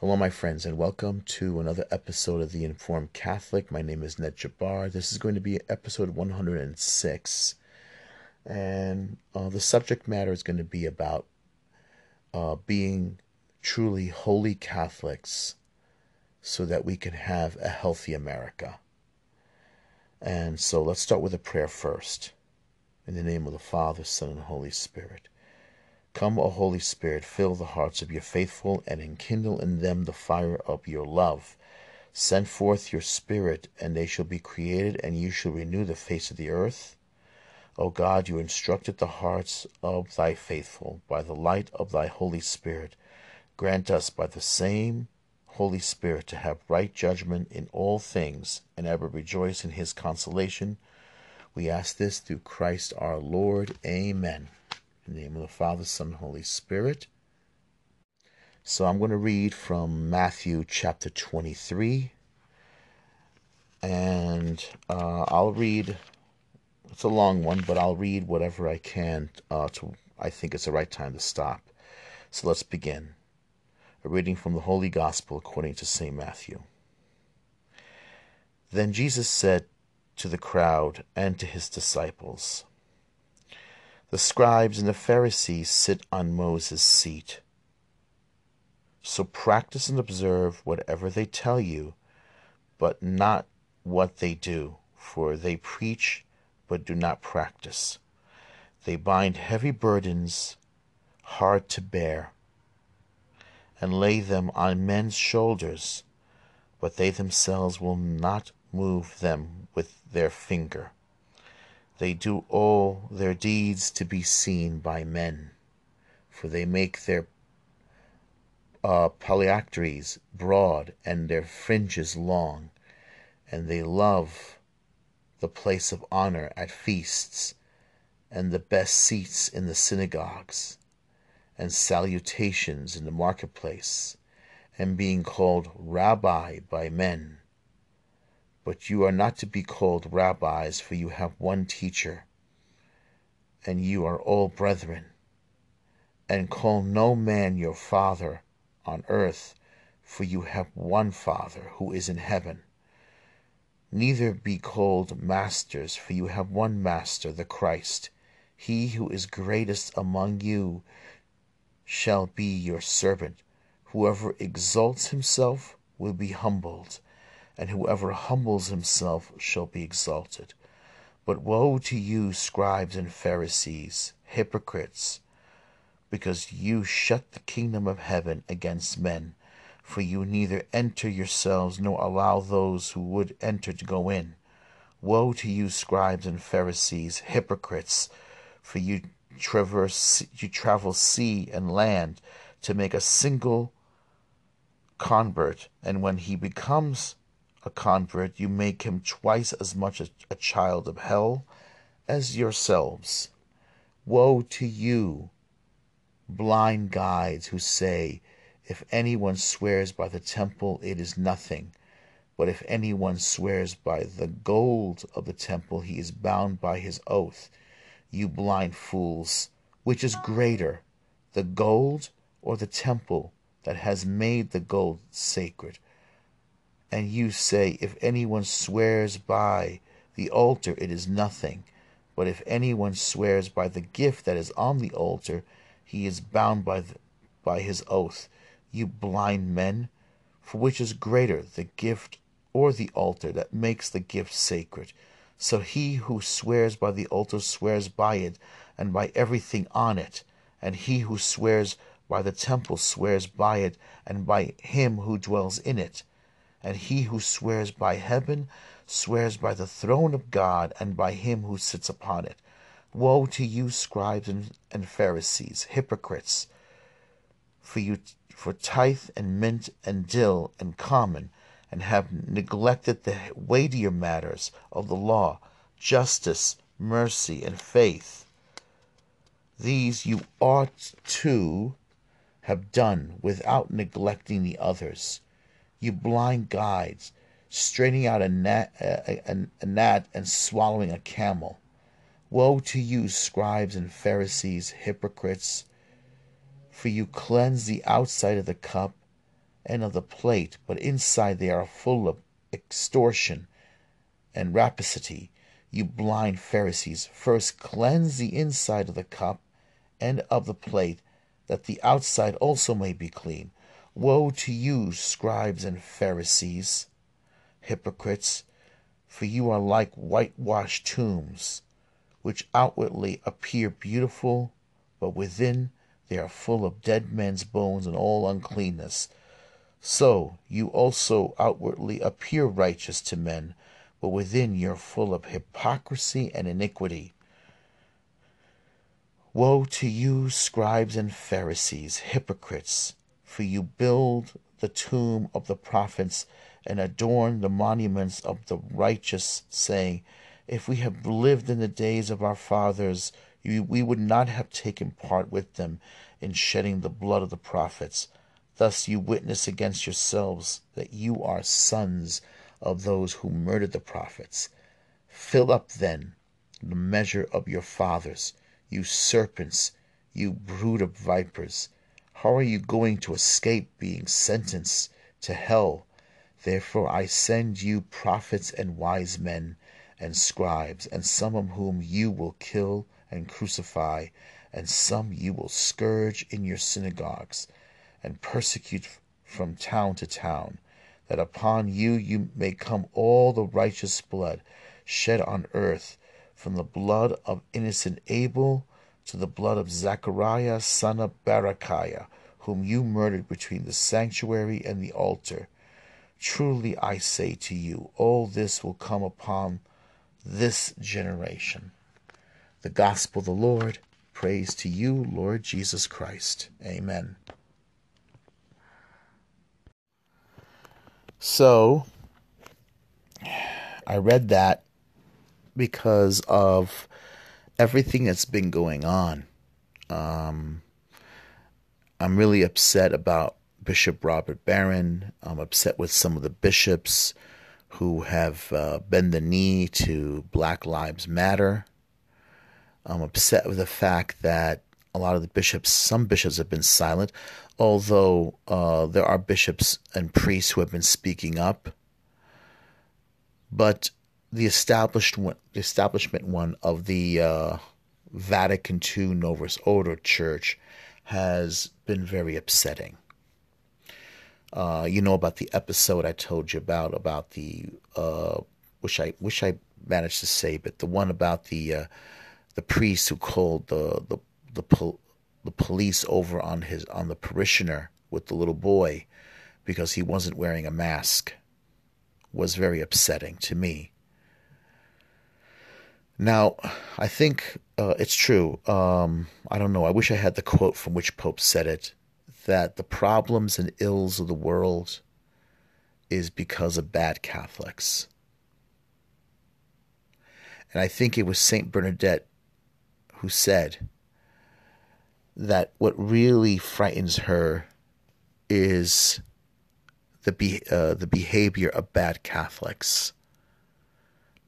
Hello, my friends, and welcome to another episode of The Informed Catholic. My name is Ned Jabbar. This is going to be episode 106, and uh, the subject matter is going to be about uh, being truly holy Catholics so that we can have a healthy America. And so let's start with a prayer first. In the name of the Father, Son, and Holy Spirit. Come, O Holy Spirit, fill the hearts of your faithful and enkindle in them the fire of your love. Send forth your Spirit, and they shall be created, and you shall renew the face of the earth. O God, you instructed the hearts of thy faithful by the light of thy Holy Spirit. Grant us by the same Holy Spirit to have right judgment in all things, and ever rejoice in his consolation. We ask this through Christ our Lord. Amen. In the name of the Father, Son, and Holy Spirit. So I'm going to read from Matthew chapter 23. And uh, I'll read, it's a long one, but I'll read whatever I can. Uh, to, I think it's the right time to stop. So let's begin. A reading from the Holy Gospel according to St. Matthew. Then Jesus said to the crowd and to his disciples, the scribes and the Pharisees sit on Moses' seat. So practice and observe whatever they tell you, but not what they do, for they preach but do not practice. They bind heavy burdens hard to bear and lay them on men's shoulders, but they themselves will not move them with their finger. They do all their deeds to be seen by men, for they make their uh, broad and their fringes long, and they love the place of honor at feasts, and the best seats in the synagogues, and salutations in the marketplace, and being called Rabbi by men. But you are not to be called rabbis, for you have one teacher, and you are all brethren. And call no man your father on earth, for you have one Father who is in heaven. Neither be called masters, for you have one Master, the Christ. He who is greatest among you shall be your servant. Whoever exalts himself will be humbled and whoever humbles himself shall be exalted. But woe to you, scribes and Pharisees, hypocrites, because you shut the kingdom of heaven against men, for you neither enter yourselves nor allow those who would enter to go in. Woe to you, scribes and Pharisees, hypocrites, for you traverse you travel sea and land to make a single convert, and when he becomes a convert, you make him twice as much a, a child of hell as yourselves. Woe to you, blind guides, who say, If anyone swears by the temple, it is nothing. But if anyone swears by the gold of the temple, he is bound by his oath. You blind fools, which is greater, the gold or the temple that has made the gold sacred? And you say, If anyone swears by the altar, it is nothing. But if anyone swears by the gift that is on the altar, he is bound by, the, by his oath. You blind men, for which is greater, the gift or the altar that makes the gift sacred? So he who swears by the altar swears by it, and by everything on it. And he who swears by the temple swears by it, and by him who dwells in it and he who swears by heaven swears by the throne of God and by him who sits upon it. Woe to you, scribes and, Pharisees, hypocrites! For you for tithe and mint and dill and cummin, and have neglected the weightier matters of the law, justice, mercy, and faith. These you ought to have done without neglecting the others you blind guides, straining out a gnat, a, a, a gnat and swallowing a camel. Woe to you, scribes and Pharisees, hypocrites! For you cleanse the outside of the cup and of the plate, but inside they are full of extortion and rapacity. You blind Pharisees, first cleanse the inside of the cup and of the plate, that the outside also may be clean. Woe to you, scribes and Pharisees, hypocrites, for you are like whitewashed tombs, which outwardly appear beautiful, but within they are full of dead men's bones and all uncleanness. So you also outwardly appear righteous to men, but within you're full of hypocrisy and iniquity. Woe to you, scribes and Pharisees, hypocrites, for you build the tomb of the prophets and adorn the monuments of the righteous, saying, If we had lived in the days of our fathers, we would not have taken part with them in shedding the blood of the prophets. Thus you witness against yourselves that you are sons of those who murdered the prophets. Fill up, then, the measure of your fathers, you serpents, you brood of vipers. How are you going to escape being sentenced to hell? Therefore I send you prophets and wise men and scribes, and some of whom you will kill and crucify, and some you will scourge in your synagogues, and persecute from town to town, that upon you you may come all the righteous blood shed on earth, from the blood of innocent Abel to the blood of Zachariah son of Barachiah, whom you murdered between the sanctuary and the altar. Truly I say to you, all this will come upon this generation. The gospel of the Lord. Praise to you, Lord Jesus Christ. Amen. So, I read that because of everything that's been going on. Um, I'm really upset about Bishop Robert Barron. I'm upset with some of the bishops who have uh, bent the knee to Black Lives Matter. I'm upset with the fact that a lot of the bishops, some bishops have been silent, although uh, there are bishops and priests who have been speaking up. But the established one, the establishment one of the uh, Vatican II Novus Ordo Church has been very upsetting. Uh, you know about the episode I told you about about the uh, which I wish I managed to say, but the one about the uh, the priest who called the the the, pol- the police over on his on the parishioner with the little boy because he wasn't wearing a mask was very upsetting to me. Now, I think uh, it's true. Um, I don't know. I wish I had the quote from which Pope said it that the problems and ills of the world is because of bad Catholics. And I think it was St. Bernadette who said that what really frightens her is the be, uh, the behavior of bad Catholics.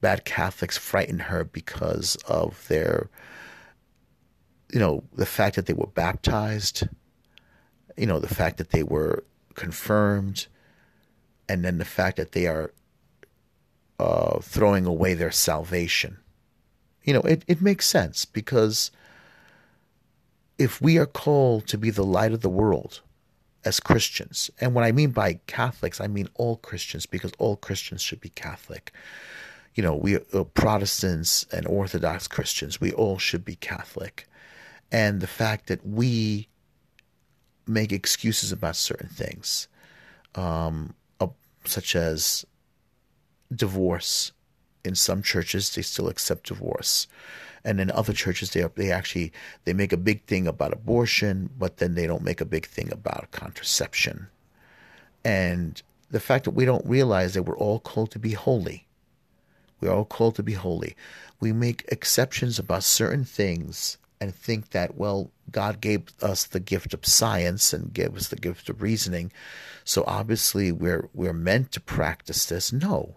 Bad Catholics frighten her because of their, you know, the fact that they were baptized, you know, the fact that they were confirmed, and then the fact that they are uh, throwing away their salvation. You know, it, it makes sense because if we are called to be the light of the world as Christians, and what I mean by Catholics, I mean all Christians because all Christians should be Catholic. You know, we uh, Protestants and Orthodox Christians, we all should be Catholic. And the fact that we make excuses about certain things, um, uh, such as divorce. In some churches, they still accept divorce, and in other churches, they they actually they make a big thing about abortion, but then they don't make a big thing about contraception. And the fact that we don't realize that we're all called to be holy. We are all called to be holy. We make exceptions about certain things and think that, well, God gave us the gift of science and gave us the gift of reasoning. So obviously we're we're meant to practice this. No.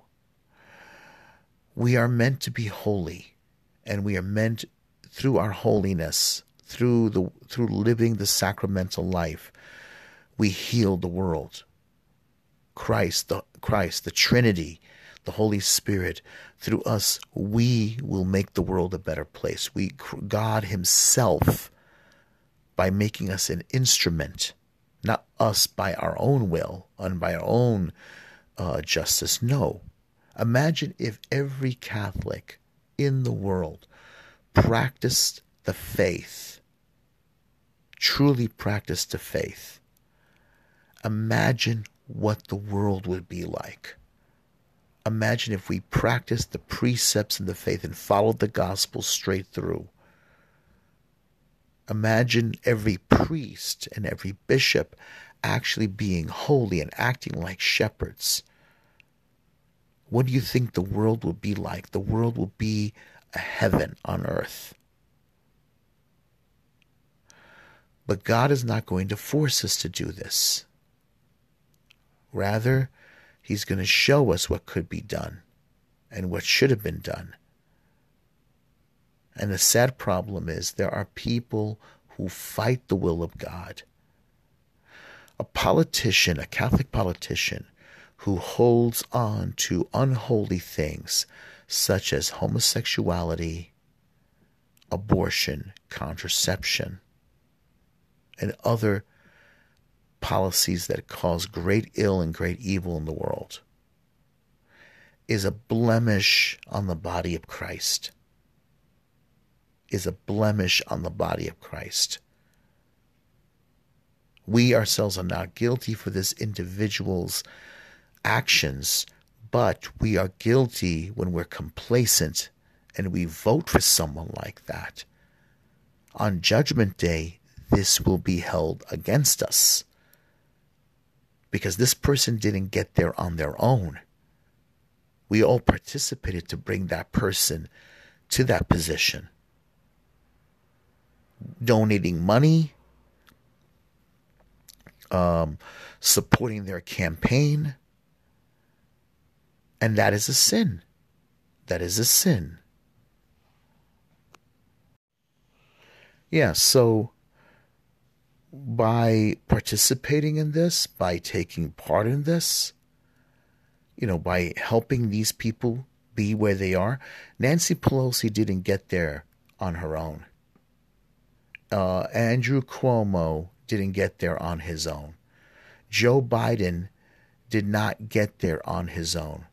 We are meant to be holy. And we are meant through our holiness, through the through living the sacramental life, we heal the world. Christ, the Christ, the Trinity, the Holy Spirit, through us, we will make the world a better place. We, God Himself, by making us an instrument, not us by our own will and by our own uh, justice. No. Imagine if every Catholic in the world practiced the faith, truly practiced the faith. Imagine what the world would be like. Imagine if we practiced the precepts in the faith and followed the gospel straight through. Imagine every priest and every bishop actually being holy and acting like shepherds. What do you think the world will be like? The world will be a heaven on earth. But God is not going to force us to do this. Rather, He's going to show us what could be done and what should have been done. And the sad problem is there are people who fight the will of God. A politician, a Catholic politician, who holds on to unholy things such as homosexuality, abortion, contraception, and other policies that cause great ill and great evil in the world is a blemish on the body of Christ. Is a blemish on the body of Christ. We ourselves are not guilty for this individual's actions, but we are guilty when we're complacent and we vote for someone like that. On Judgment Day, this will be held against us because this person didn't get there on their own. We all participated to bring that person to that position. Donating money, um, supporting their campaign. And that is a sin. That is a sin. Yeah, so by participating in this, by taking part in this, you know, by helping these people be where they are, Nancy Pelosi didn't get there on her own. Uh, Andrew Cuomo didn't get there on his own. Joe Biden did not get there on his own.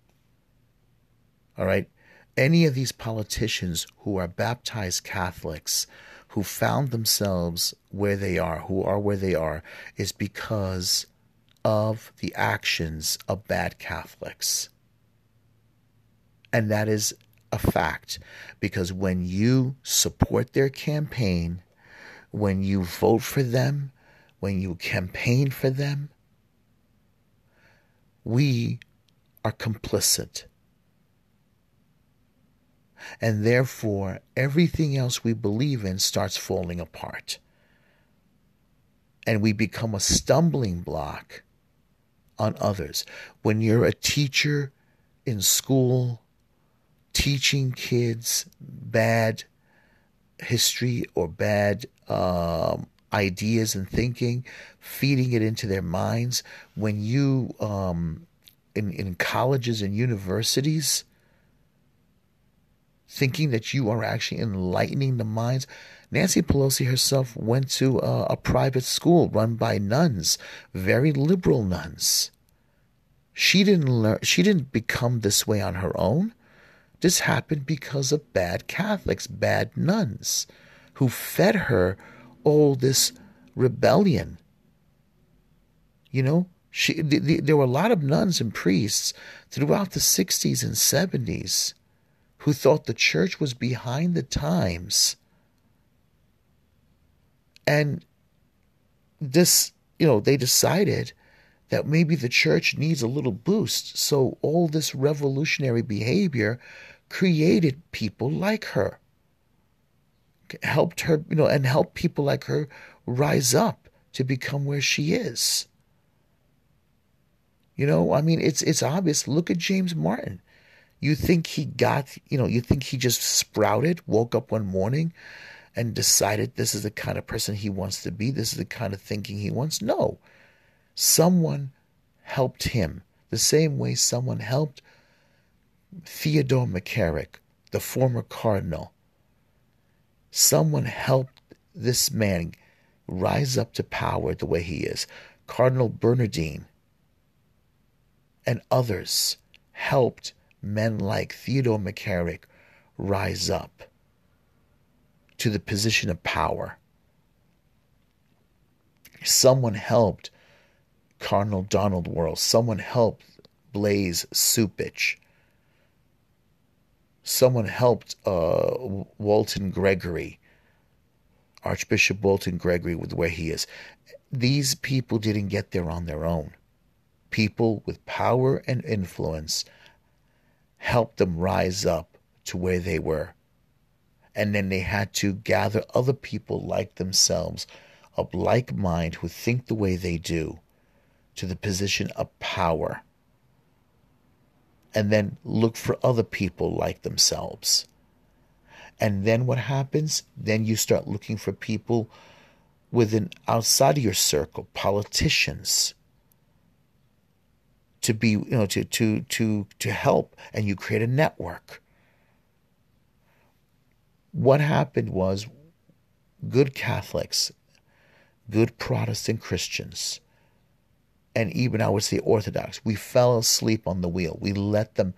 All right? Any of these politicians who are baptized Catholics who found themselves where they are, who are where they are, is because of the actions of bad Catholics. And that is a fact because when you support their campaign, when you vote for them, when you campaign for them, we are complicit and therefore everything else we believe in starts falling apart. And we become a stumbling block on others. When you're a teacher in school, teaching kids bad history or bad um, ideas and thinking, feeding it into their minds, when you, um, in, in colleges and universities, thinking that you are actually enlightening the minds. Nancy Pelosi herself went to a, a private school run by nuns, very liberal nuns. She didn't learn, she didn't become this way on her own. This happened because of bad Catholics, bad nuns, who fed her all this rebellion. You know, she, the, the, there were a lot of nuns and priests throughout the 60s and 70s who thought the church was behind the times. And this, you know, they decided that maybe the church needs a little boost. So all this revolutionary behavior created people like her, helped her, you know, and helped people like her rise up to become where she is. You know, I mean, it's it's obvious. Look at James Martin. You think he got, you know, you think he just sprouted, woke up one morning and decided this is the kind of person he wants to be, this is the kind of thinking he wants? No. Someone helped him. The same way someone helped Theodore McCarrick, the former cardinal. Someone helped this man rise up to power the way he is. Cardinal Bernardin and others helped men like Theodore McCarrick rise up to the position of power. Someone helped Cardinal Donald Wuerl. Someone helped Blase Cupich. Someone helped uh, Wilton Gregory, Archbishop Wilton Gregory, with where he is. These people didn't get there on their own. People with power and influence helped them rise up to where they were. And then they had to gather other people like themselves, of like mind, who think the way they do, to the position of power. And then look for other people like themselves. And then what happens? Then you start looking for people within outside of your circle, politicians, to be you know to to to to help and you create a network. What happened was good catholics good protestant christians and even i would say orthodox we fell asleep on the wheel. We let them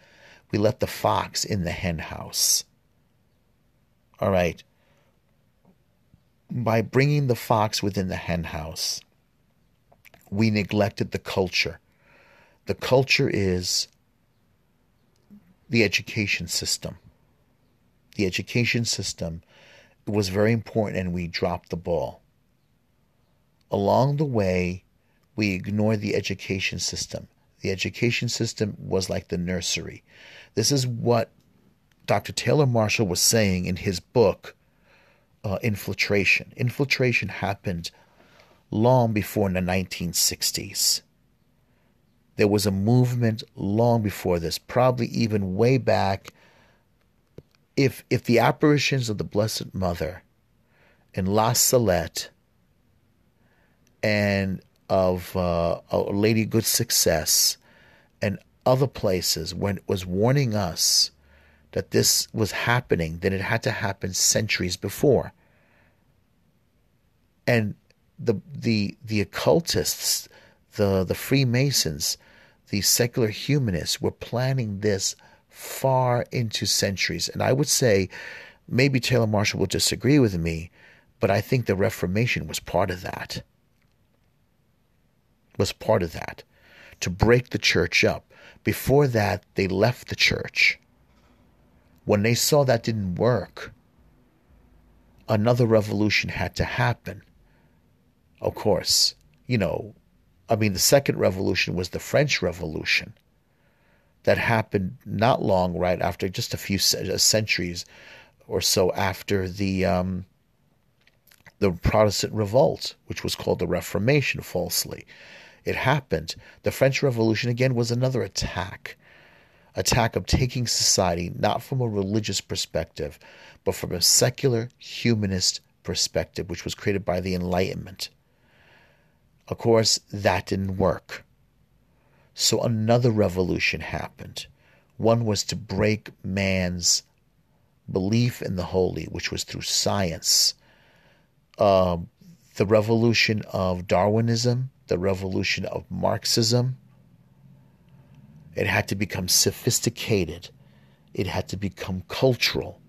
we let the fox in the hen house all right? By bringing the fox within the hen house we neglected the culture the culture is the education system. The education system was very important and we dropped the ball. Along the way, we ignored the education system. The education system was like the nursery. This is what Dr. Taylor Marshall was saying in his book, uh, Infiltration. Infiltration happened long before in the 1960s. There was a movement long before this, probably even way back. If, if the apparitions of the Blessed Mother in La Salette and of uh, Lady Good Success and other places when it was warning us that this was happening, then it had to happen centuries before. And the the the occultists, the the Freemasons, the secular humanists were planning this far into centuries. And I would say, maybe Taylor Marshall will disagree with me, but I think the Reformation was part of that. Was part of that. To break the church up. Before that, they left the church. When they saw that didn't work, another revolution had to happen. Of course, you know, I mean, the second revolution was the French Revolution that happened not long right after, just a few uh, centuries or so after the um, the Protestant revolt, which was called the Reformation falsely. It happened. The French Revolution again was another attack, attack of taking society not from a religious perspective, but from a secular humanist perspective, which was created by the Enlightenment. Of course, that didn't work. So another revolution happened. One was to break man's belief in the holy, which was through science. Uh, the revolution of Darwinism, the revolution of Marxism. It had to become sophisticated. It had to become cultural.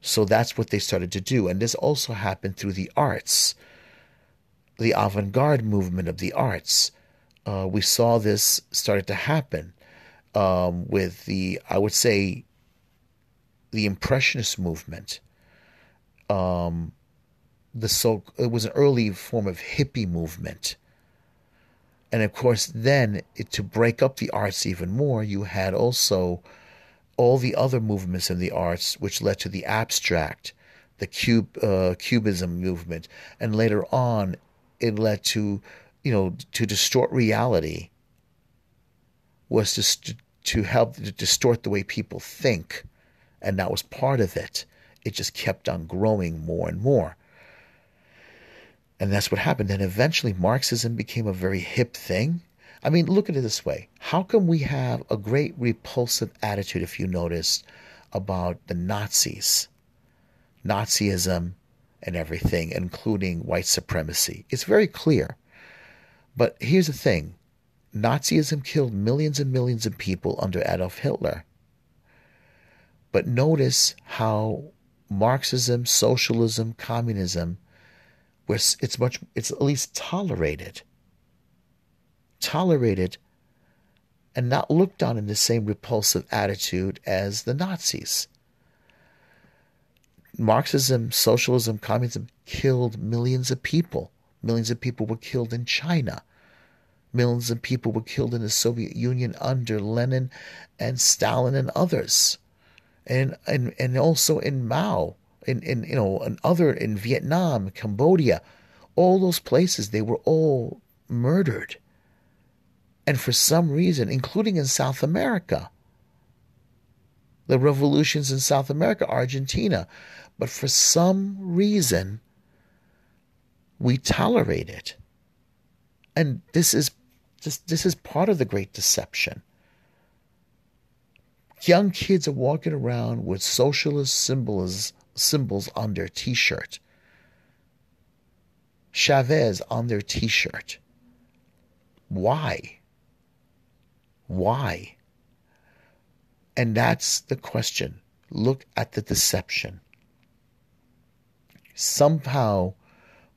So that's what they started to do. And this also happened through the arts the avant garde movement of the arts. Uh, we saw this started to happen um, with the, I would say, the Impressionist movement. Um, the so it was an early form of hippie movement. And of course, then it, to break up the arts even more, you had also all the other movements in the arts, which led to the abstract, the cube, uh, cubism movement, and later on it led to, you know, to distort reality was to, to help to distort the way people think. And that was part of it. It just kept on growing more and more. And that's what happened. And eventually, Marxism became a very hip thing. I mean, look at it this way. How come we have a great repulsive attitude, if you notice, about the Nazis, Nazism, and everything, including white supremacy? It's very clear. But here's the thing Nazism killed millions and millions of people under Adolf Hitler. But notice how Marxism, socialism, communism, it's much, it's at least tolerated, tolerated, and not looked on in the same repulsive attitude as the Nazis. Marxism, socialism, communism killed millions of people. Millions of people were killed in China. Millions of people were killed in the Soviet Union under Lenin and Stalin and others. And and, and also in Mao, in, in you know, and other in Vietnam, Cambodia, all those places, they were all murdered. And for some reason, including in South America, the revolutions in South America, Argentina, but for some reason, we tolerate it. And this is this, this is part of the great deception. Young kids are walking around with socialist symbols symbols on their t-shirt. Chavez on their t-shirt. Why? Why? And that's the question. Look at the deception. Somehow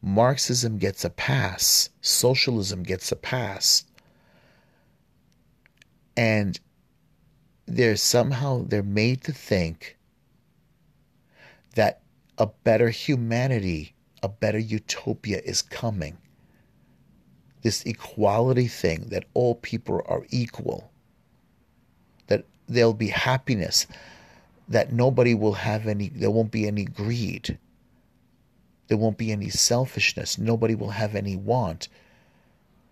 Marxism gets a pass, socialism gets a pass. And they're somehow they're made to think that a better humanity, a better utopia is coming. This equality thing that all people are equal, that there'll be happiness, that nobody will have any, there won't be any greed there won't be any selfishness, nobody will have any want,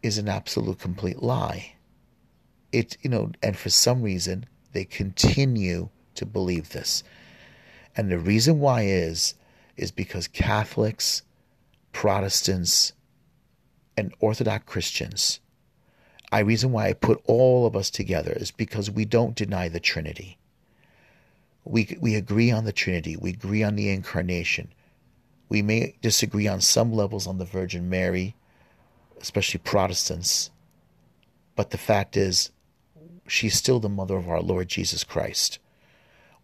is an absolute complete lie. It, you know, and for some reason, they continue to believe this. And the reason why is, is because Catholics, Protestants, and Orthodox Christians, I reason why I put all of us together is because we don't deny the Trinity. We, we agree on the Trinity. We agree on the incarnation. We may disagree on some levels on the Virgin Mary, especially Protestants, but the fact is, she's still the mother of our Lord Jesus Christ.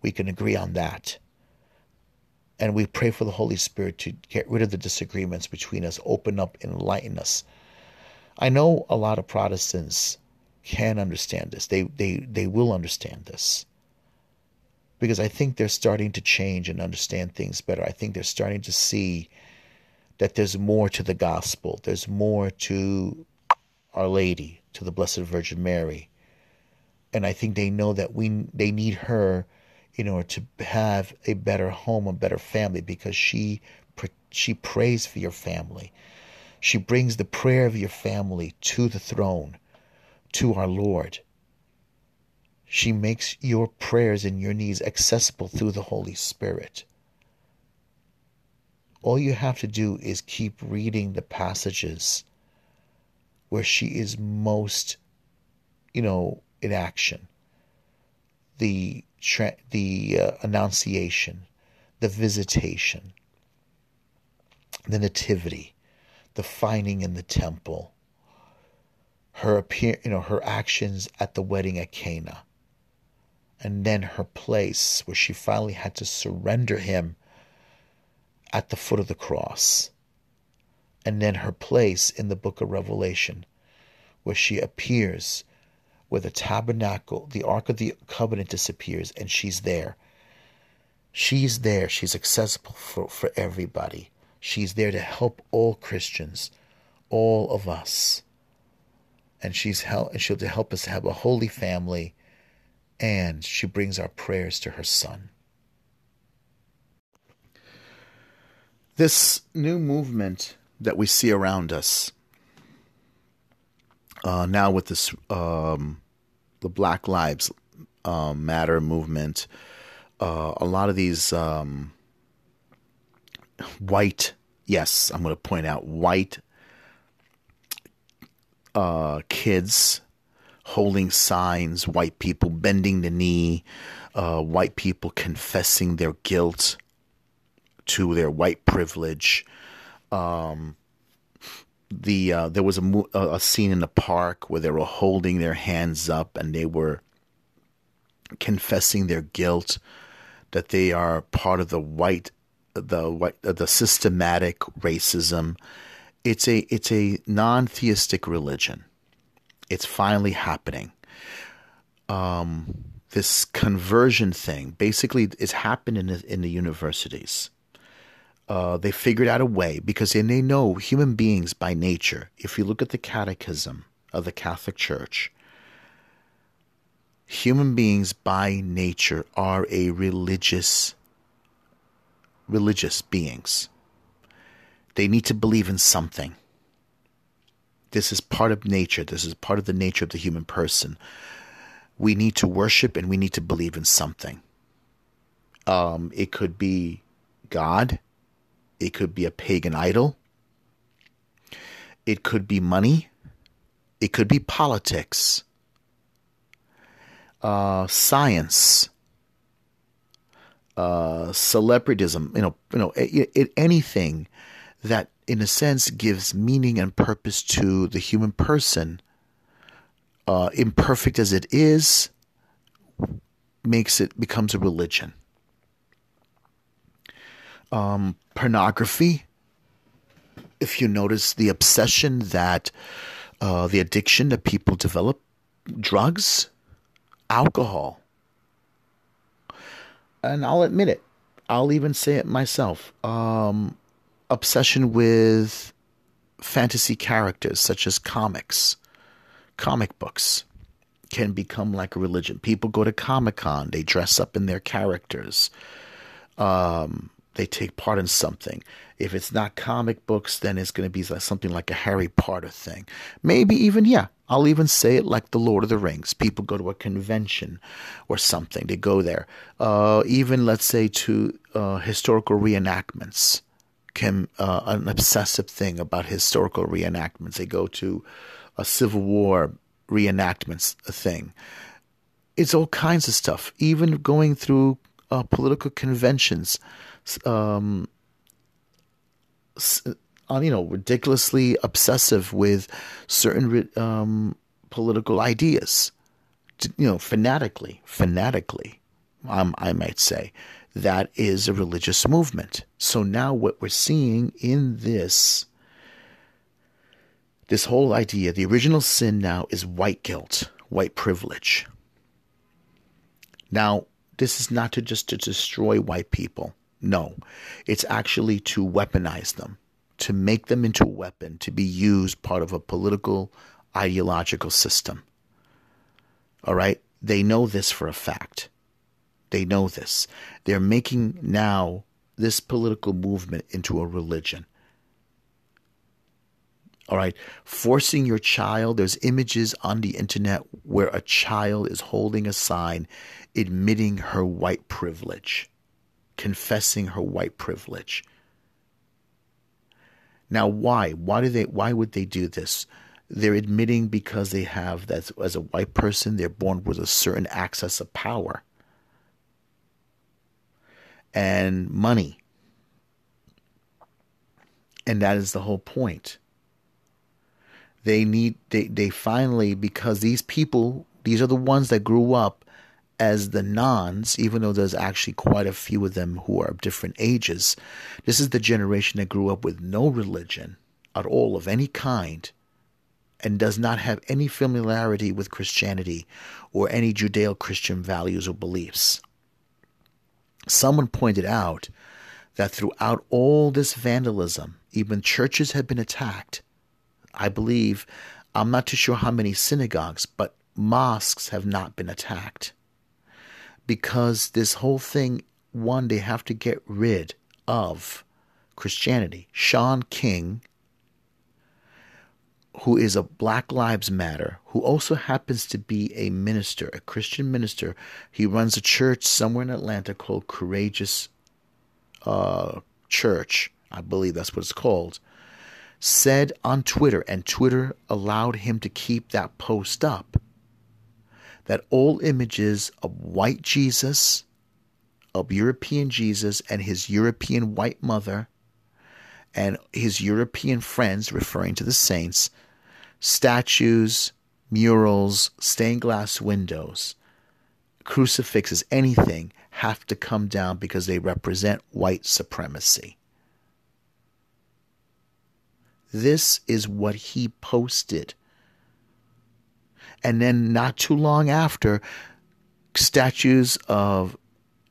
We can agree on that. And we pray for the Holy Spirit to get rid of the disagreements between us, open up, enlighten us. I know a lot of Protestants can understand this. They they they will understand this because I think they're starting to change and understand things better. I think they're starting to see that there's more to the gospel, there's more to Our Lady, to the Blessed Virgin Mary. And I think they know that we they need her in order to have a better home, a better family, because she she prays for your family. She brings the prayer of your family to the throne, to our Lord. She makes your prayers and your needs accessible through the Holy Spirit. All you have to do is keep reading the passages where she is most, you know, in action. The the uh, annunciation, the visitation, the nativity, the finding in the temple, her appear, you know, her actions at the wedding at Cana and then her place where she finally had to surrender him at the foot of the cross. And then her place in the book of Revelation, where she appears, where the tabernacle, the Ark of the Covenant disappears, and she's there. She's there. She's accessible for, for everybody. She's there to help all Christians, all of us. And she's help, and she'll to help us have a holy family and she brings our prayers to her Son. This new movement that we see around us uh, now with this um, the Black Lives uh, Matter movement, uh, a lot of these um, white, yes, I'm going to point out white uh, kids holding signs, white people bending the knee, uh, white people confessing their guilt to their white privilege. Um, the uh, there was a, a scene in the park where they were holding their hands up and they were confessing their guilt that they are part of the white the white the systematic racism it's a it's a non-theistic religion it's finally happening um, this conversion thing basically it's happened in the, in the universities uh, they figured out a way because they know human beings by nature if you look at the catechism of the catholic church human beings by nature are a religious religious beings. They need to believe in something. This is part of nature. This is part of the nature of the human person. We need to worship and we need to believe in something. Um, it could be God. It could be a pagan idol. It could be money. It could be politics uh, science, uh, you know, you know, it, it, anything that, in a sense, gives meaning and purpose to the human person, uh, imperfect as it is, makes it becomes a religion. Um, pornography. If you notice the obsession that uh, the addiction that people develop, drugs, alcohol. And I'll admit it. I'll even say it myself. Um, obsession with fantasy characters such as comics, comic books can become like a religion. People go to Comic Con, they dress up in their characters. Um, they take part in something. If it's not comic books, then it's going to be something like a Harry Potter thing. Maybe even, yeah, I'll even say it like the Lord of the Rings. People go to a convention or something, they go there. Uh, even, let's say, to uh, historical reenactments. Can, uh, an obsessive thing about historical reenactments. They go to a Civil War reenactments thing. It's all kinds of stuff. Even going through uh, political conventions um, uh, you know, ridiculously obsessive with certain um, political ideas. You know, fanatically, fanatically, um, I might say, that is a religious movement. So now what we're seeing in this this whole idea, the original sin now is white guilt, white privilege. Now, this is not to just to destroy white people. No, it's actually to weaponize them, to make them into a weapon, to be used part of a political ideological system. All right? They know this for a fact. They know this. They're making now this political movement into a religion. All right, forcing your child, there's images on the internet where a child is holding a sign admitting her white privilege confessing her white privilege. Now, why? Why do they? Why would they do this? They're admitting because they have that as a white person, they're born with a certain access of power and money, and that is the whole point. They need they they finally because these people these are the ones that grew up as the nones, even though there's actually quite a few of them who are of different ages, this is the generation that grew up with no religion at all of any kind and does not have any familiarity with Christianity or any Judeo Christian values or beliefs. Someone pointed out that throughout all this vandalism, even churches had been attacked. I believe, I'm not too sure how many synagogues, but mosques have not been attacked because this whole thing, one, they have to get rid of Christianity. Shaun King, who is a Black Lives Matter, who also happens to be a minister, a Christian minister. He runs a church somewhere in Atlanta called Courageous uh, Church. I believe that's what it's called. said on Twitter, and Twitter allowed him to keep that post up, that all images of white Jesus, of European Jesus, and his European white mother, and his European friends, referring to the saints, statues, murals, stained glass windows, crucifixes, anything have to come down because they represent white supremacy. This is what he posted. And then, not too long after, statues of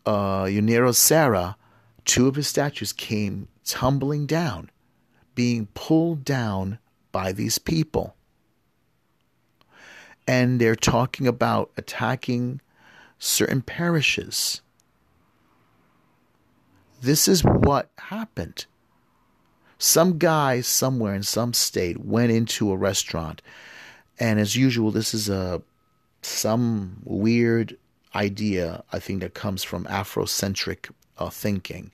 uh, Junipero Serra, two of his statues came tumbling down, being pulled down by these people. And they're talking about attacking certain parishes. This is what happened. Some guy somewhere in some state went into a restaurant, and as usual, this is a some weird idea I think that comes from Afrocentric uh, thinking.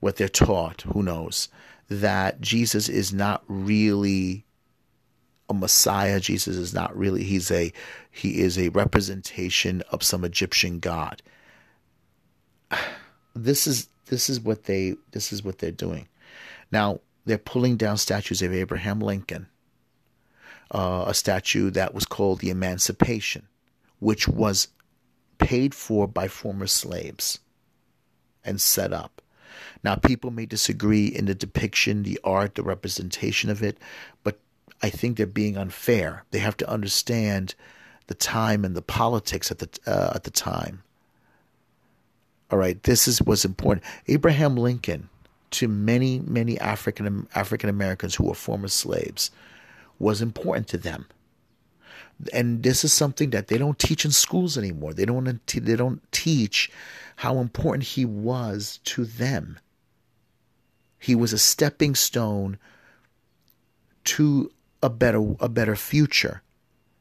What they're taught, who knows, that Jesus is not really a Messiah. Jesus is not really. He's a he is a representation of some Egyptian god. This is this is what they this is what they're doing. Now they're pulling down statues of Abraham Lincoln, uh, a statue that was called the Emancipation, which was paid for by former slaves and set up. Now, people may disagree in the depiction, the art, the representation of it, but I think they're being unfair. They have to understand the time and the politics at the uh, at the time. All right, this is what's important. Abraham Lincoln to many, many African African Americans who were former slaves was important to them. And this is something that they don't teach in schools anymore. They don't they don't teach how important he was to them. He was a stepping stone to a better a better future.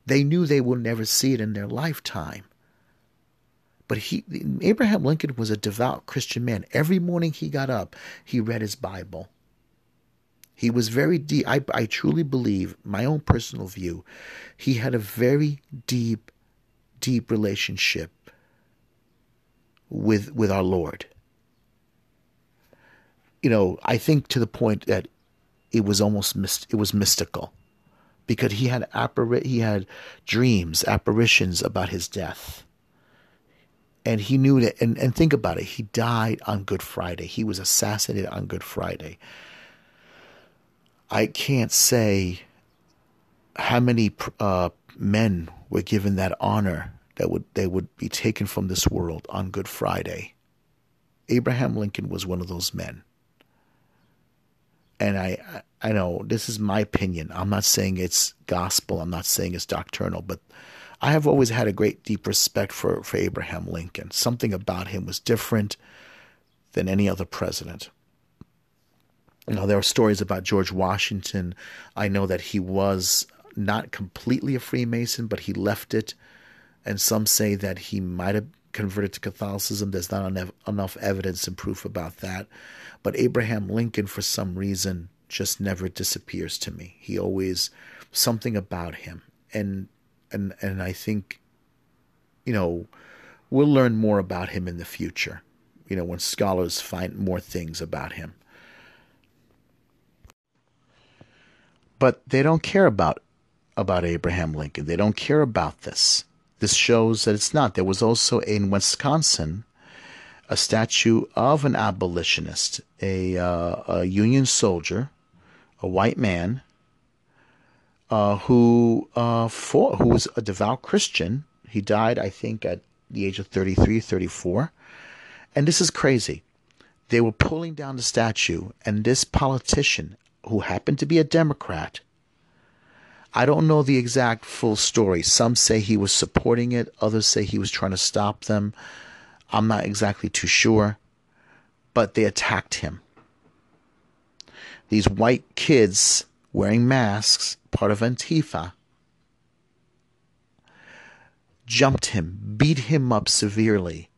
They knew they would never see it in their lifetime. But he, Abraham Lincoln was a devout Christian man. Every morning he got up, he read his Bible. He was very deep. I, I truly believe, my own personal view, he had a very deep, deep relationship with with our Lord. You know, I think to the point that it was almost it was mystical, because he had appar- he had dreams, apparitions about his death. And he knew that and, and think about it he died on good friday. He was assassinated on good friday. I can't say how many uh, men were given that honor that would they would be taken from this world on good friday. Abraham lincoln was one of those men and i i know this is my opinion i'm not saying it's gospel i'm not saying it's doctrinal but I have always had a great deep respect for, for Abraham Lincoln. Something about him was different than any other president. Know, there are stories about George Washington. I know that he was not completely a Freemason, but he left it. And some say that he might have converted to Catholicism. There's not enough, evidence and proof about that. But Abraham Lincoln, for some reason, just never disappears to me. He always, something about him. And and and I think, you know, we'll learn more about him in the future. You know, when scholars find more things about him. But they don't care about about Abraham Lincoln. They don't care about this. This shows that it's not. There was also in Wisconsin a statue of an abolitionist, a, uh, a Union soldier, a white man uh, who uh, fought, who was a devout Christian. He died, I think, at the age of 33, 34. And this is crazy. They were pulling down the statue, and this politician, who happened to be a Democrat, I don't know the exact full story. Some say he was supporting it, others say he was trying to stop them. I'm not exactly too sure. But they attacked him. These white kids wearing masks part of Antifa, jumped him, beat him up severely.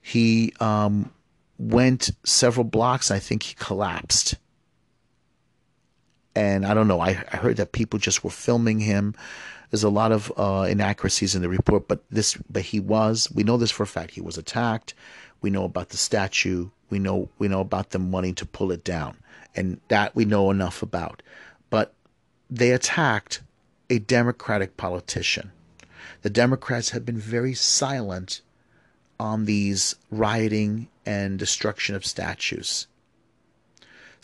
He um, went several blocks. I think he collapsed. And I don't know. I, I heard that people just were filming him. There's a lot of uh, inaccuracies in the report, but this, but he was. We know this for a fact. He was attacked. We know about the statue. We know we know about them wanting to pull it down, and that we know enough about. But they attacked a Democratic politician. The Democrats have been very silent on these rioting and destruction of statues.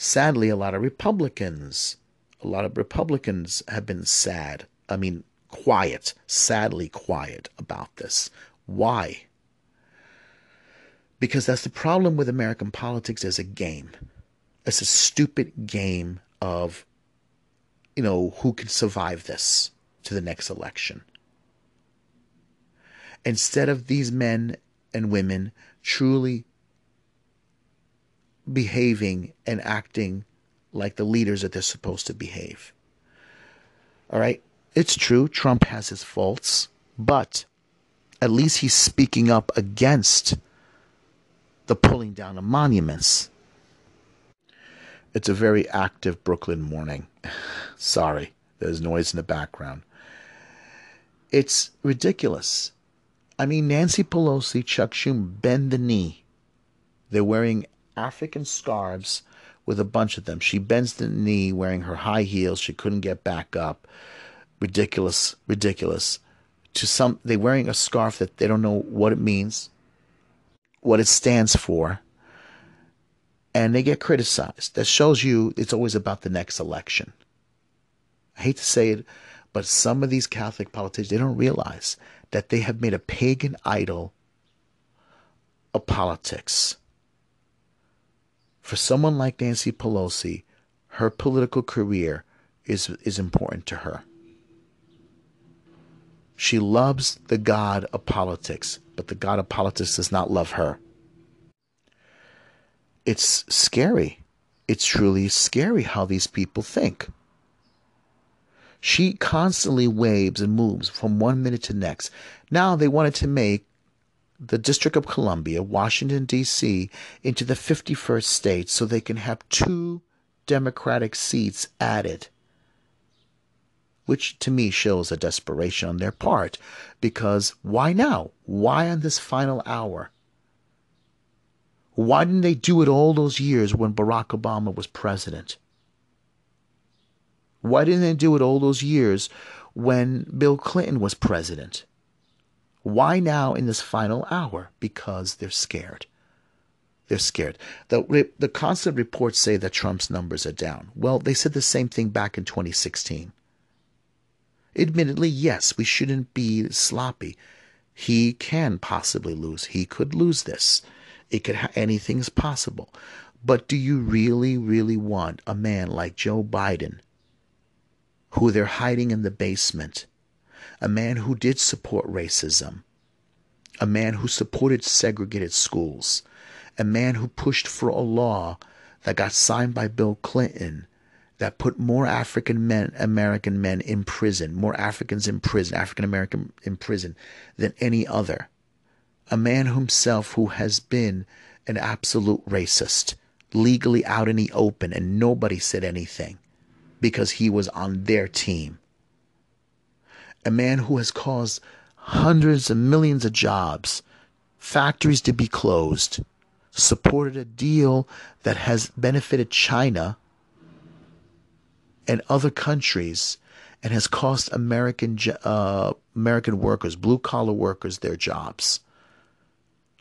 Sadly, a lot of Republicans, a lot of Republicans have been sad. I mean, quiet, sadly quiet about this. Why? Because that's the problem with American politics as a game. It's a stupid game of, you know, who can survive this to the next election. Instead of these men and women truly behaving and acting like the leaders that they're supposed to behave. All right? It's true, Trump has his faults, but at least he's speaking up against the pulling down of monuments. It's a very active Brooklyn morning. Sorry, there's noise in the background. It's ridiculous. I mean, Nancy Pelosi, Chuck Schumer, bend the knee. They're wearing African scarves with a bunch of them. She bends the knee wearing her high heels. She couldn't get back up. Ridiculous, ridiculous. To some, they're wearing a scarf that they don't know what it means, what it stands for, and they get criticized. That shows you it's always about the next election. I hate to say it, but some of these Catholic politicians, they don't realize that they have made a pagan idol of politics for someone like Nancy Pelosi, her political career is, is important to her. She loves the God of politics, but the God of politics does not love her. It's scary. It's truly scary how these people think. She constantly waves and moves from one minute to next. Now they wanted to make the District of Columbia, Washington, D.C., into the 51st state so they can have two Democratic seats added. Which to me shows a desperation on their part because why now? Why on this final hour? Why didn't they do it all those years when Barack Obama was president? Why didn't they do it all those years when Bill Clinton was president? Why now in this final hour? Because they're scared. They're scared. The, the constant reports say that Trump's numbers are down. Well, they said the same thing back in 2016. Admittedly, yes, we shouldn't be sloppy. He can possibly lose. He could lose this. It could ha- anything's possible. But do you really, really want a man like Joe Biden, who they're hiding in the basement, a man who did support racism, a man who supported segregated schools, a man who pushed for a law that got signed by Bill Clinton that put more African men, American men in prison, more Africans in prison, African American in prison than any other. A man himself who has been an absolute racist, legally out in the open, and nobody said anything because he was on their team a man who has caused hundreds of millions of jobs, factories to be closed, supported a deal that has benefited China and other countries and has cost American uh, American workers, blue collar workers, their jobs,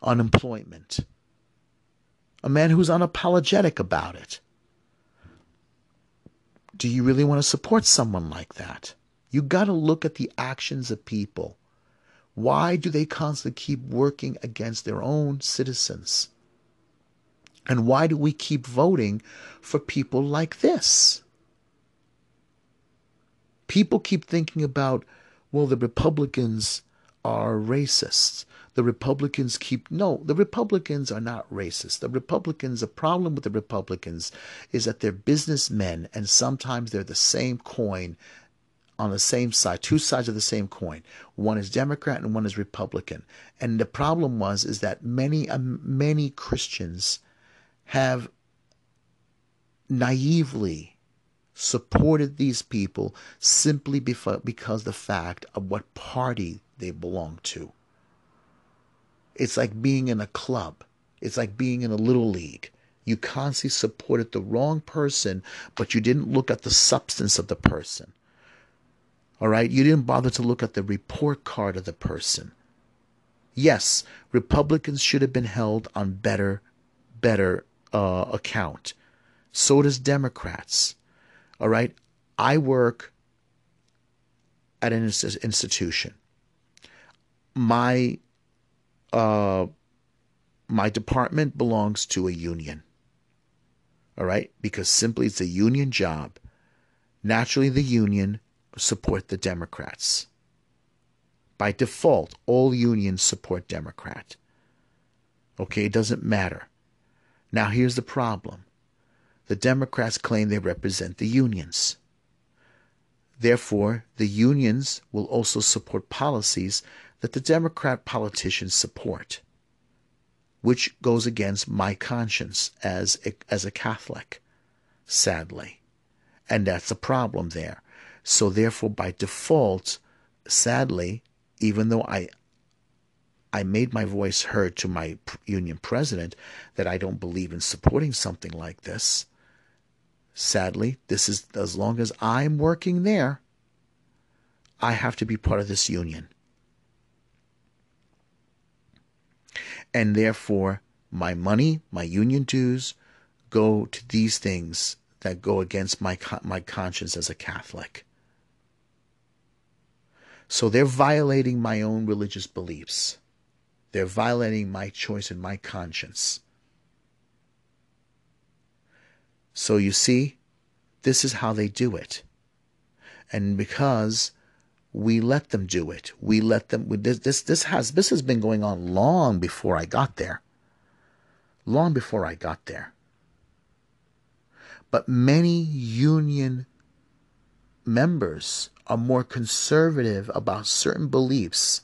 unemployment. A man who's unapologetic about it. Do you really want to support someone like that? You got to look at the actions of people. Why do they constantly keep working against their own citizens? And why do we keep voting for people like this? People keep thinking about, well, the Republicans are racists. The Republicans keep, no, the Republicans are not racist. The Republicans, the problem with the Republicans is that they're businessmen and sometimes they're the same coin on the same side, two sides of the same coin. One is Democrat and one is Republican. And the problem was is that many uh, many Christians have naively supported these people simply because the fact of what party they belong to. It's like being in a club. It's like being in a little league. You constantly supported the wrong person, but you didn't look at the substance of the person. All right? You didn't bother to look at the report card of the person. Yes, Republicans should have been held on better, better uh, account. So does Democrats. All right? I work at an institution. My uh, my department belongs to a union. All right? Because simply it's a union job. Naturally, the union support the Democrats. By default, all unions support Democrat. Okay, it doesn't matter. Now, here's the problem the Democrats claim they represent the unions. Therefore, the unions will also support policies that the Democrat politicians support, which goes against my conscience as a, as a Catholic, sadly. And that's a problem there. So therefore, by default, sadly, even though I I made my voice heard to my union president that I don't believe in supporting something like this. Sadly, this is as long as I'm working there, I have to be part of this union. And therefore, my money, my union dues, go to these things that go against my my conscience as a Catholic. So they're violating my own religious beliefs. They're violating my choice and my conscience. So you see, this is how they do it. And because we let them do it, we let them this this, this has this has been going on long before I got there. Long before I got there. But many union members are more conservative about certain beliefs.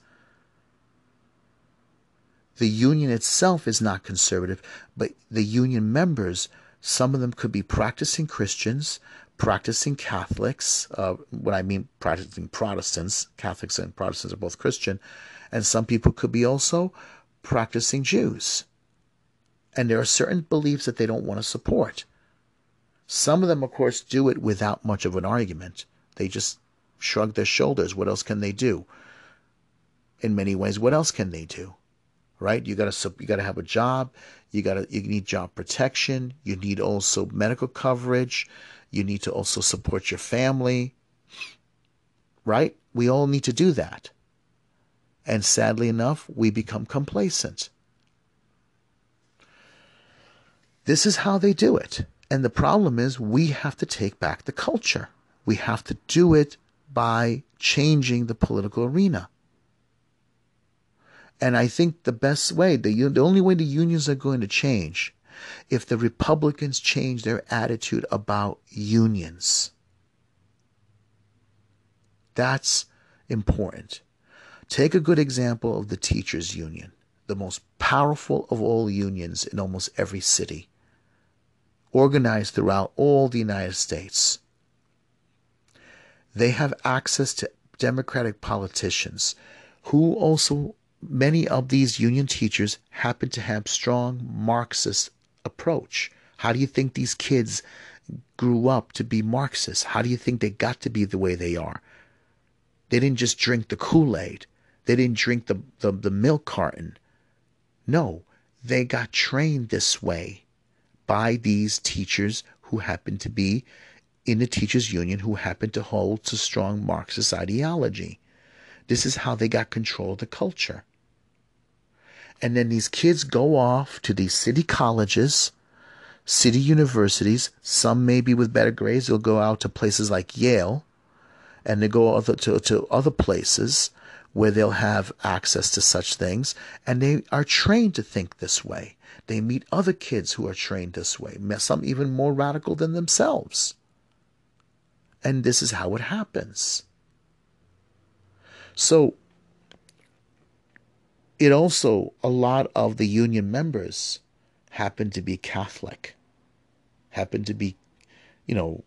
The union itself is not conservative, but the union members, some of them could be practicing Christians, practicing Catholics. Uh, when I mean practicing Protestants, Catholics and Protestants are both Christian, and some people could be also practicing Jews. And there are certain beliefs that they don't want to support. Some of them, of course, do it without much of an argument. They just shrug their shoulders. What else can they do? In many ways, what else can they do? Right? You gotta you gotta have a job. You gotta you need job protection. You need also medical coverage. You need to also support your family. Right? We all need to do that. And sadly enough, we become complacent. This is how they do it. And the problem is we have to take back the culture. We have to do it by changing the political arena. And I think the best way, the, the only way the unions are going to change, if the Republicans change their attitude about unions. That's important. Take a good example of the teachers' union, the most powerful of all unions in almost every city, organized throughout all the United States. They have access to Democratic politicians who also, many of these union teachers happen to have strong Marxist approach. How do you think these kids grew up to be Marxists? How do you think they got to be the way they are? They didn't just drink the Kool-Aid. They didn't drink the, the, the milk carton. No, they got trained this way by these teachers who happen to be in the teachers union who happened to hold to strong Marxist ideology. This is how they got control of the culture. And then these kids go off to these city colleges, city universities. Some maybe with better grades, they'll go out to places like Yale, and they go other, to, to other places where they'll have access to such things, and they are trained to think this way. They meet other kids who are trained this way, some even more radical than themselves. And this is how it happens. So, it also, a lot of the union members happen to be Catholic, happen to be, you know,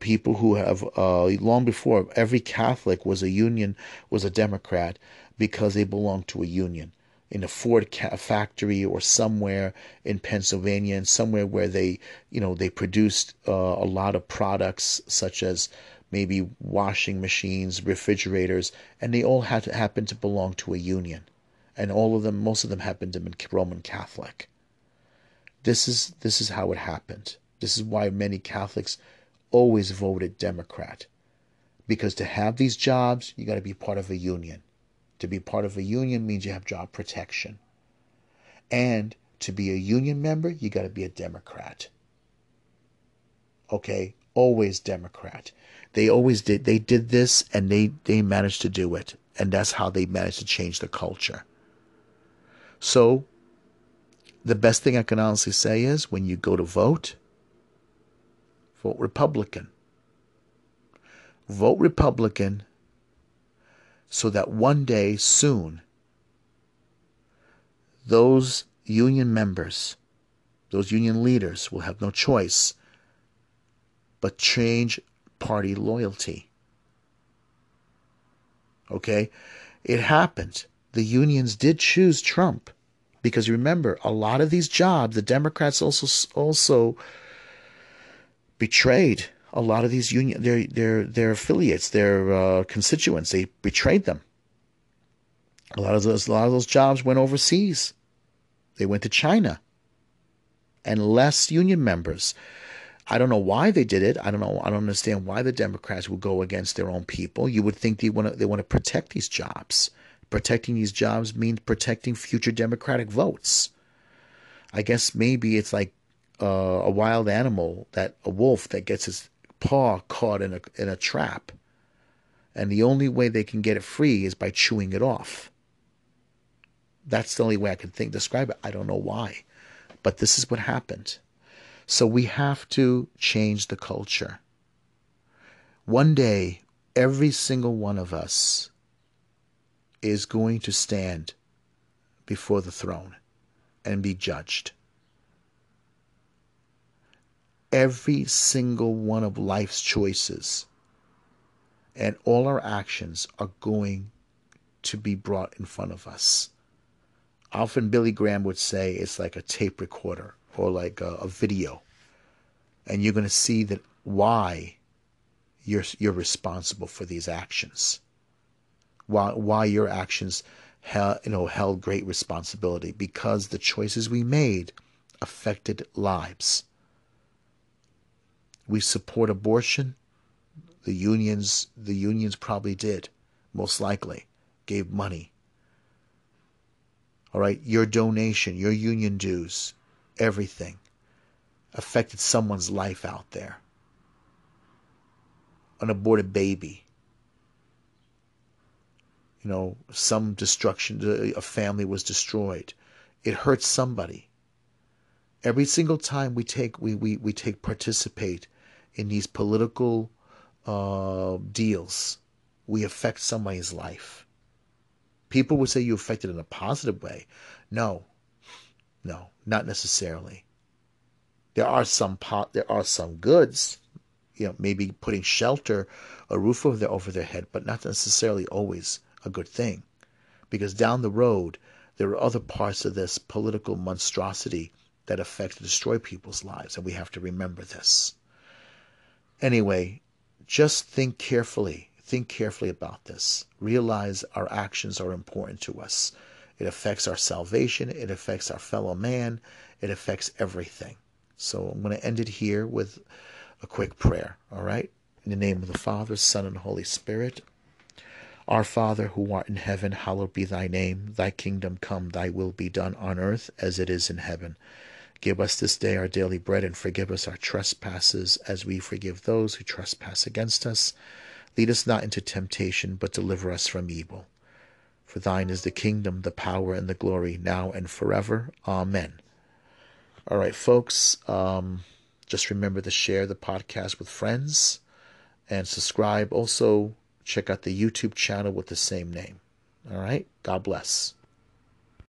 people who have uh, long before every Catholic was a union was a Democrat because they belonged to a union in a Ford factory or somewhere in Pennsylvania and somewhere where they you know they produced uh, a lot of products such as maybe washing machines, refrigerators, and they all had to happen to belong to a union, and all of them, most of them happened to be Roman Catholic. This is this is how it happened. This is why many Catholics always voted Democrat. Because to have these jobs, you got to be part of a union. To be part of a union means you have job protection. And to be a union member, you got to be a Democrat. Okay? Always Democrat. They always did. They did this and they, they managed to do it. And that's how they managed to change the culture. So, the best thing I can honestly say is when you go to vote, vote Republican. Vote Republican so that one day soon those union members, those union leaders will have no choice but change party loyalty. Okay? It happened. The unions did choose Trump because remember, a lot of these jobs, the Democrats also also betrayed a lot of these union their their their affiliates, their uh, constituents. They betrayed them. A lot of those a lot of those jobs went overseas. They went to China. And less union members. I don't know why they did it. I don't know. I don't understand why the Democrats would go against their own people. You would think they want to they want to protect these jobs. Protecting these jobs means protecting future Democratic votes. I guess maybe it's like uh, a wild animal that a wolf that gets his paw caught in a in a trap, and the only way they can get it free is by chewing it off. That's the only way I can think describe it. I don't know why, but this is what happened. So we have to change the culture. One day, every single one of us is going to stand before the throne and be judged every single one of life's choices and all our actions are going to be brought in front of us. Often Billy Graham would say it's like a tape recorder or like a, a video. And you're going to see that why you're, you're responsible for these actions. Why, why your actions held, you know, held great responsibility because the choices we made affected lives we support abortion. The unions, the unions probably did, most likely, gave money. All right, your donation, your union dues, everything affected someone's life out there. An aborted baby. You know, some destruction, a family was destroyed. It hurts somebody. Every single time we take we, we, we take participate in these political uh, deals, we affect somebody's life. People would say you affect it in a positive way. No, no, not necessarily. There are some pot, there are some goods, you know, maybe putting shelter, a roof over their over their head, but not necessarily always a good thing, because down the road there are other parts of this political monstrosity that affect and destroy people's lives, and we have to remember this. Anyway, just think carefully. Think carefully about this. Realize our actions are important to us. It affects our salvation. It affects our fellow man. It affects everything. So I'm going to end it here with a quick prayer. All right? In the name of the Father, Son, and Holy Spirit. Our Father, who art in heaven, hallowed be thy name. Thy kingdom come, thy will be done on earth as it is in heaven. Give us this day our daily bread, and forgive us our trespasses, as we forgive those who trespass against us. Lead us not into temptation, but deliver us from evil. For thine is the kingdom, the power, and the glory, now and forever. Amen. All right, folks, um, just remember to share the podcast with friends and subscribe. Also, check out the YouTube channel with the same name. All right, God bless.